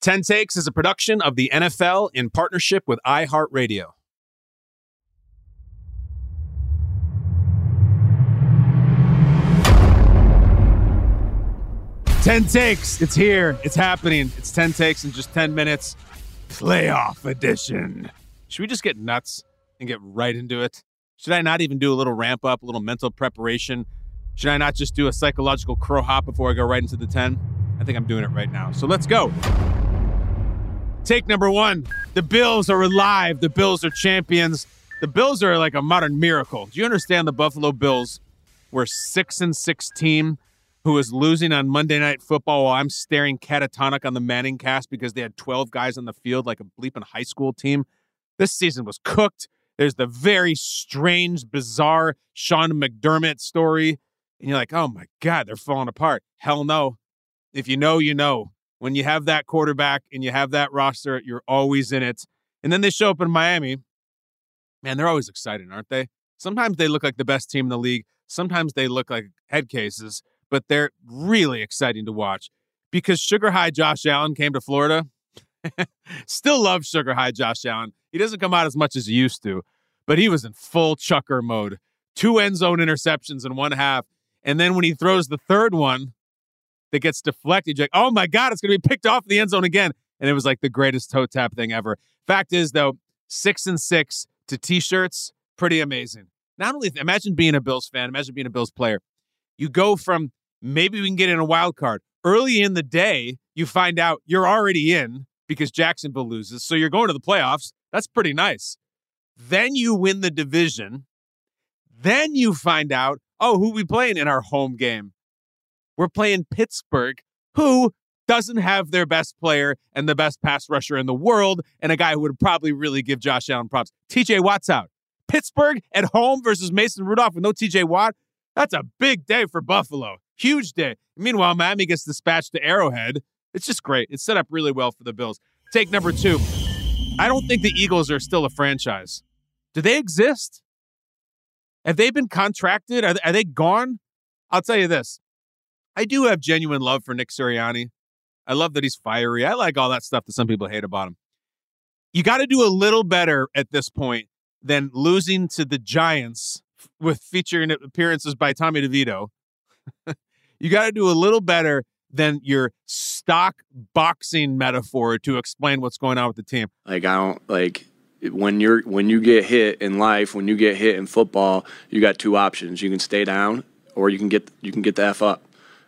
10 Takes is a production of the NFL in partnership with iHeartRadio. Ten takes. It's here. It's happening. It's ten takes in just ten minutes. Playoff edition. Should we just get nuts and get right into it? Should I not even do a little ramp up, a little mental preparation? Should I not just do a psychological crow hop before I go right into the 10? I think I'm doing it right now. So let's go. Take number one. The Bills are alive. The Bills are champions. The Bills are like a modern miracle. Do you understand the Buffalo Bills were six and six team who was losing on Monday Night Football while I'm staring catatonic on the Manning cast because they had 12 guys on the field like a bleeping high school team. This season was cooked. There's the very strange, bizarre Sean McDermott story. And you're like, oh my God, they're falling apart. Hell no. If you know, you know. When you have that quarterback and you have that roster, you're always in it. And then they show up in Miami. Man, they're always exciting, aren't they? Sometimes they look like the best team in the league. Sometimes they look like head cases but they're really exciting to watch because Sugar High Josh Allen came to Florida. Still love Sugar High Josh Allen. He doesn't come out as much as he used to, but he was in full chucker mode. Two end zone interceptions in one half. And then when he throws the third one that gets deflected, you're like, oh my God, it's going to be picked off in the end zone again. And it was like the greatest toe tap thing ever. Fact is, though, six and six to t shirts, pretty amazing. Not only, imagine being a Bills fan, imagine being a Bills player. You go from maybe we can get in a wild card. Early in the day, you find out you're already in because Jacksonville loses. So you're going to the playoffs. That's pretty nice. Then you win the division. Then you find out, oh, who we playing in our home game? We're playing Pittsburgh, who doesn't have their best player and the best pass rusher in the world, and a guy who would probably really give Josh Allen props. TJ Watt's out. Pittsburgh at home versus Mason Rudolph with no TJ Watt. That's a big day for Buffalo. Huge day. Meanwhile, Miami gets dispatched to Arrowhead. It's just great. It's set up really well for the Bills. Take number two. I don't think the Eagles are still a franchise. Do they exist? Have they been contracted? Are they, are they gone? I'll tell you this. I do have genuine love for Nick Sirianni. I love that he's fiery. I like all that stuff that some people hate about him. You got to do a little better at this point than losing to the Giants with featuring appearances by Tommy DeVito you got to do a little better than your stock boxing metaphor to explain what's going on with the team. Like I don't like when you're when you get hit in life, when you get hit in football, you got two options. You can stay down or you can get you can get the F up.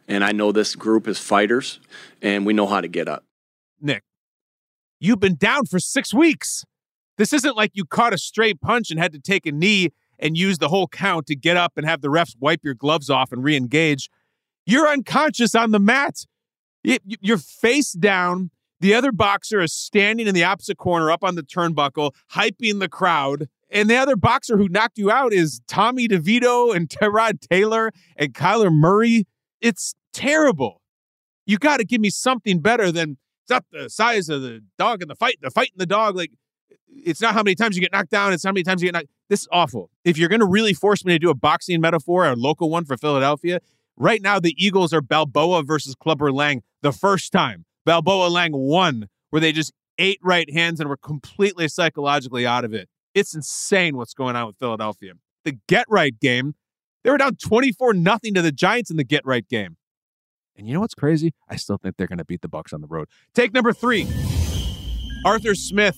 And I know this group is fighters and we know how to get up. Nick, you've been down for 6 weeks. This isn't like you caught a straight punch and had to take a knee and use the whole count to get up and have the refs wipe your gloves off and re-engage. You're unconscious on the mat. You're face down. The other boxer is standing in the opposite corner up on the turnbuckle, hyping the crowd. And the other boxer who knocked you out is Tommy DeVito and Tyrod Taylor and Kyler Murray. It's terrible. You got to give me something better than it's not the size of the dog in the fight, the fight in the dog. Like, it's not how many times you get knocked down, it's how many times you get knocked. This is awful. If you're going to really force me to do a boxing metaphor, a local one for Philadelphia, Right now, the Eagles are Balboa versus Clubber Lang the first time. Balboa Lang one, where they just ate right hands and were completely psychologically out of it. It's insane what's going on with Philadelphia. The get right game, they were down 24 nothing to the Giants in the get right game. And you know what's crazy? I still think they're going to beat the Bucs on the road. Take number three. Arthur Smith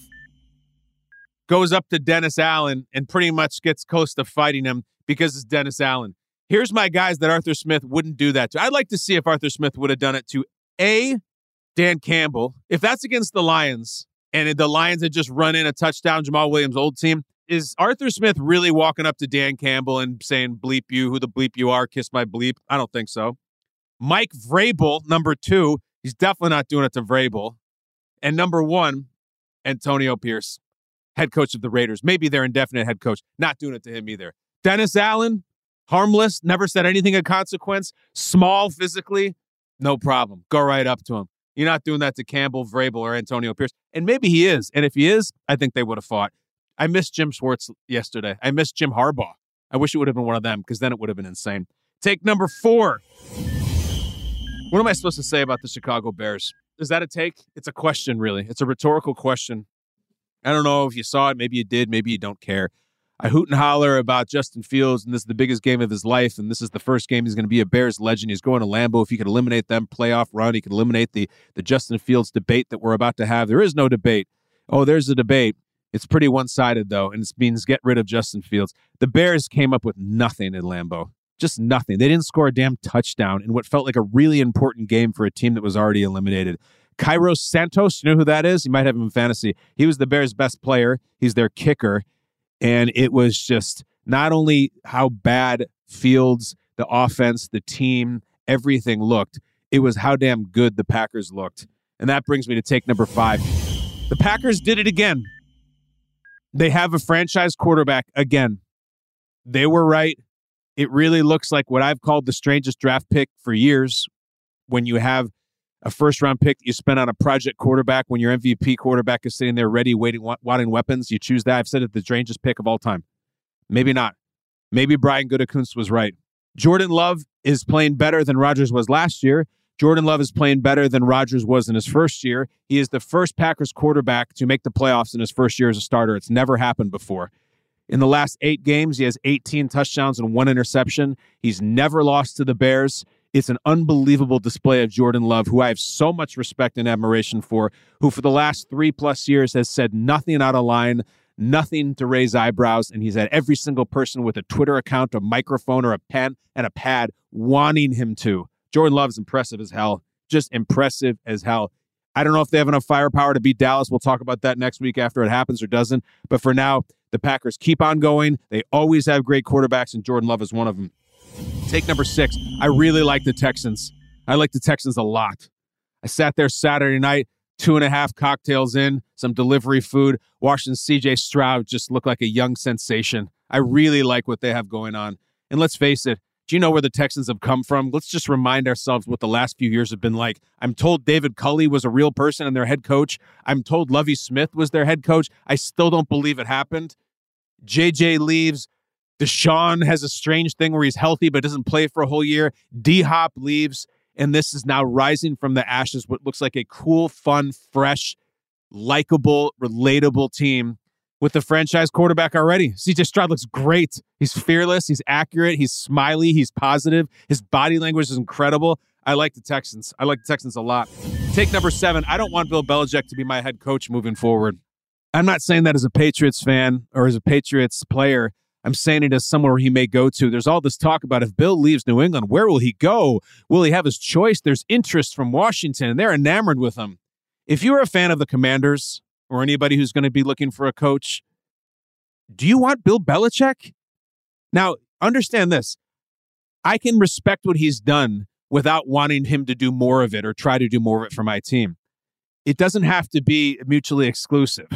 goes up to Dennis Allen and pretty much gets close to fighting him because it's Dennis Allen. Here's my guys that Arthur Smith wouldn't do that to. I'd like to see if Arthur Smith would have done it to A, Dan Campbell. If that's against the Lions and the Lions had just run in a touchdown, Jamaal Williams' old team, is Arthur Smith really walking up to Dan Campbell and saying, bleep you, who the bleep you are, kiss my bleep? I don't think so. Mike Vrabel, number two, he's definitely not doing it to Vrabel. And number one, Antonio Pierce, head coach of the Raiders. Maybe their indefinite head coach. Not doing it to him either. Dennis Allen, harmless, never said anything of consequence, small physically, no problem. Go right up to him. You're not doing that to Campbell, Vrabel, or Antonio Pierce. And maybe he is. And if he is, I think they would have fought. I missed Jim Schwartz yesterday. I missed Jim Harbaugh. I wish it would have been one of them because then it would have been insane. Take number four. What am I supposed to say about the Chicago Bears? Is that a take? It's a question, really. It's a rhetorical question. I don't know if you saw it. Maybe you did. Maybe you don't care. I hoot and holler about Justin Fields, and this is the biggest game of his life, and this is the first game he's going to be a Bears legend. He's going to Lambeau. If he could eliminate them playoff run, he could eliminate the the Justin Fields debate that we're about to have. There is no debate. Oh, there's a debate. It's pretty one sided though, and it means get rid of Justin Fields. The Bears came up with nothing in Lambeau, just nothing. They didn't score a damn touchdown in what felt like a really important game for a team that was already eliminated. Cairo Santos, you know who that is? You might have him in fantasy. He was the Bears' best player. He's their kicker. And it was just not only how bad Fields, the offense, the team, everything looked, it was how damn good the Packers looked. And that brings me to take number five. The Packers did it again. They have a franchise quarterback again. They were right. It really looks like what I've called the strangest draft pick for years when you have a first round pick that you spend on a project quarterback when your MVP quarterback is sitting there ready, waiting, wanting weapons. You choose that. I've said it the strangest pick of all time. Maybe not. Maybe Brian Gutekunst was right. Jordan Love is playing better than Rodgers was last year. Jordan Love is playing better than Rodgers was in his first year. He is the first Packers quarterback to make the playoffs in his first year as a starter. It's never happened before. In the last eight games, he has 18 touchdowns and one interception. He's never lost to the Bears. It's an unbelievable display of Jordan Love, who I have so much respect and admiration for, who for the last three plus years has said nothing out of line, nothing to raise eyebrows. And he's had every single person with a Twitter account, a microphone, or a pen and a pad wanting him to. Jordan Love's impressive as hell, just impressive as hell. I don't know if they have enough firepower to beat Dallas. We'll talk about that next week after it happens or doesn't. But for now, the Packers keep on going. They always have great quarterbacks, and Jordan Love is one of them. Take number six. I really like the Texans. I like the Texans a lot. I sat there Saturday night, two and a half cocktails in, some delivery food, watching CJ Stroud just look like a young sensation. I really like what they have going on. And let's face it, do you know where the Texans have come from? Let's just remind ourselves what the last few years have been like. I'm told David Culley was a real person and their head coach. I'm told Lovie Smith was their head coach. I still don't believe it happened. JJ leaves. Deshaun has a strange thing where he's healthy but doesn't play for a whole year. D Hop leaves, and this is now rising from the ashes. What looks like a cool, fun, fresh, likable, relatable team with the franchise quarterback already. CJ Stroud looks great. He's fearless. He's accurate. He's smiley. He's positive. His body language is incredible. I like the Texans. I like the Texans a lot. Take number seven. I don't want Bill Belichick to be my head coach moving forward. I'm not saying that as a Patriots fan or as a Patriots player. I'm saying it as somewhere he may go to. There's all this talk about if Bill leaves New England, where will he go? Will he have his choice? There's interest from Washington, and they're enamored with him. If you're a fan of the Commanders or anybody who's going to be looking for a coach, do you want Bill Belichick? Now, understand this. I can respect what he's done without wanting him to do more of it or try to do more of it for my team. It doesn't have to be mutually exclusive.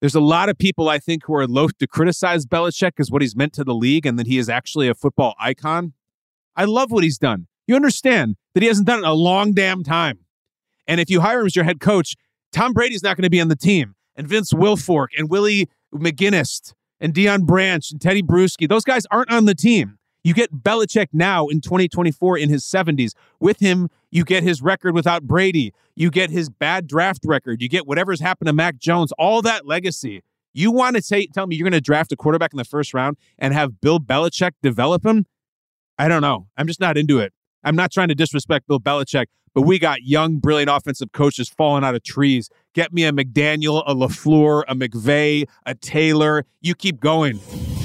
There's a lot of people I think who are loath to criticize Belichick because what he's meant to the league and that he is actually a football icon. I love what he's done. You understand that he hasn't done it in a long damn time. And if you hire him as your head coach, Tom Brady's not going to be on the team. And Vince Wilfork and Willie McGinest and Deion Branch and Tedy Bruschi, those guys aren't on the team. You get Belichick now in 2024 in his 70s. With him, you get his record without Brady. You get his bad draft record. You get whatever's happened to Mac Jones, all that legacy. You want to say, tell me you're going to draft a quarterback in the first round and have Bill Belichick develop him? I don't know. I'm just not into it. I'm not trying to disrespect Bill Belichick, but we got young, brilliant offensive coaches falling out of trees. Get me a McDaniel, a LaFleur, a McVay, a Taylor. You keep going.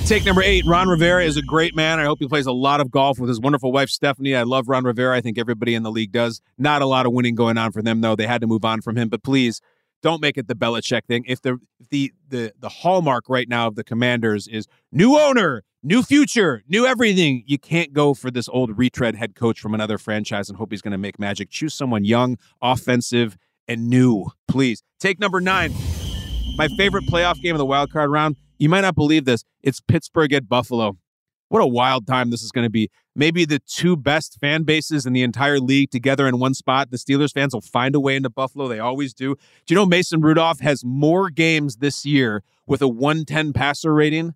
Take number eight, Ron Rivera is a great man. I hope he plays a lot of golf with his wonderful wife, Stephanie. I love Ron Rivera. I think everybody in the league does. Not a lot of winning going on for them, though. They had to move on from him. But please, don't make it the Belichick thing. If the the the the hallmark right now of the Commanders is new owner, new future, new everything, you can't go for this old retread head coach from another franchise and hope he's going to make magic. Choose someone young, offensive, and new. Please. Take number nine. My favorite playoff game of the wild card round. You might not believe this. It's Pittsburgh at Buffalo. What a wild time this is going to be. Maybe the two best fan bases in the entire league together in one spot. The Steelers fans will find a way into Buffalo. They always do. Do you know Mason Rudolph has more games this year with a 110 passer rating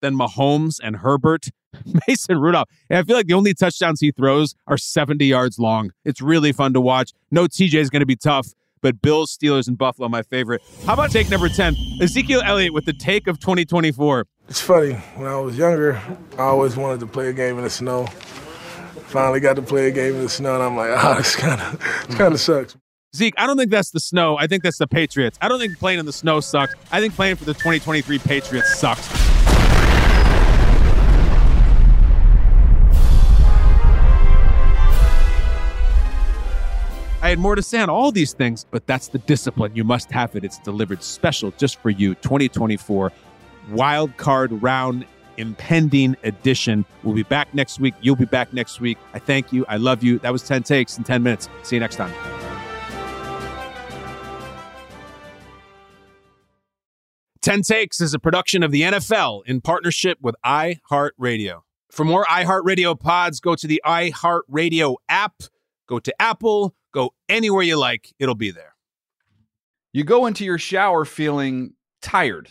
than Mahomes and Herbert? Mason Rudolph. And I feel like the only touchdowns he throws are 70 yards long. It's really fun to watch. No TJ is going to be tough, but Bills, Steelers, and Buffalo, my favorite. How about take number 10? Ezekiel Elliott with the take of 2024. It's funny. When I was younger, I always wanted to play a game in the snow. Finally got to play a game in the snow, and I'm like, oh, this kind of kind of sucks. Zeke, I don't think that's the snow. I think that's the Patriots. I don't think playing in the snow sucks. I think playing for the 2023 Patriots sucks. I had more to say on all these things, but that's the discipline. You must have it. It's delivered special just for you. 2024 wild card round impending edition. We'll be back next week. You'll be back next week. I thank you. I love you. That was 10 takes in 10 minutes. See you next time. Ten Takes is a production of the NFL in partnership with iHeartRadio. For more iHeartRadio pods, go to the iHeartRadio app, go to Apple, go anywhere you like. It'll be there. You go into your shower feeling tired,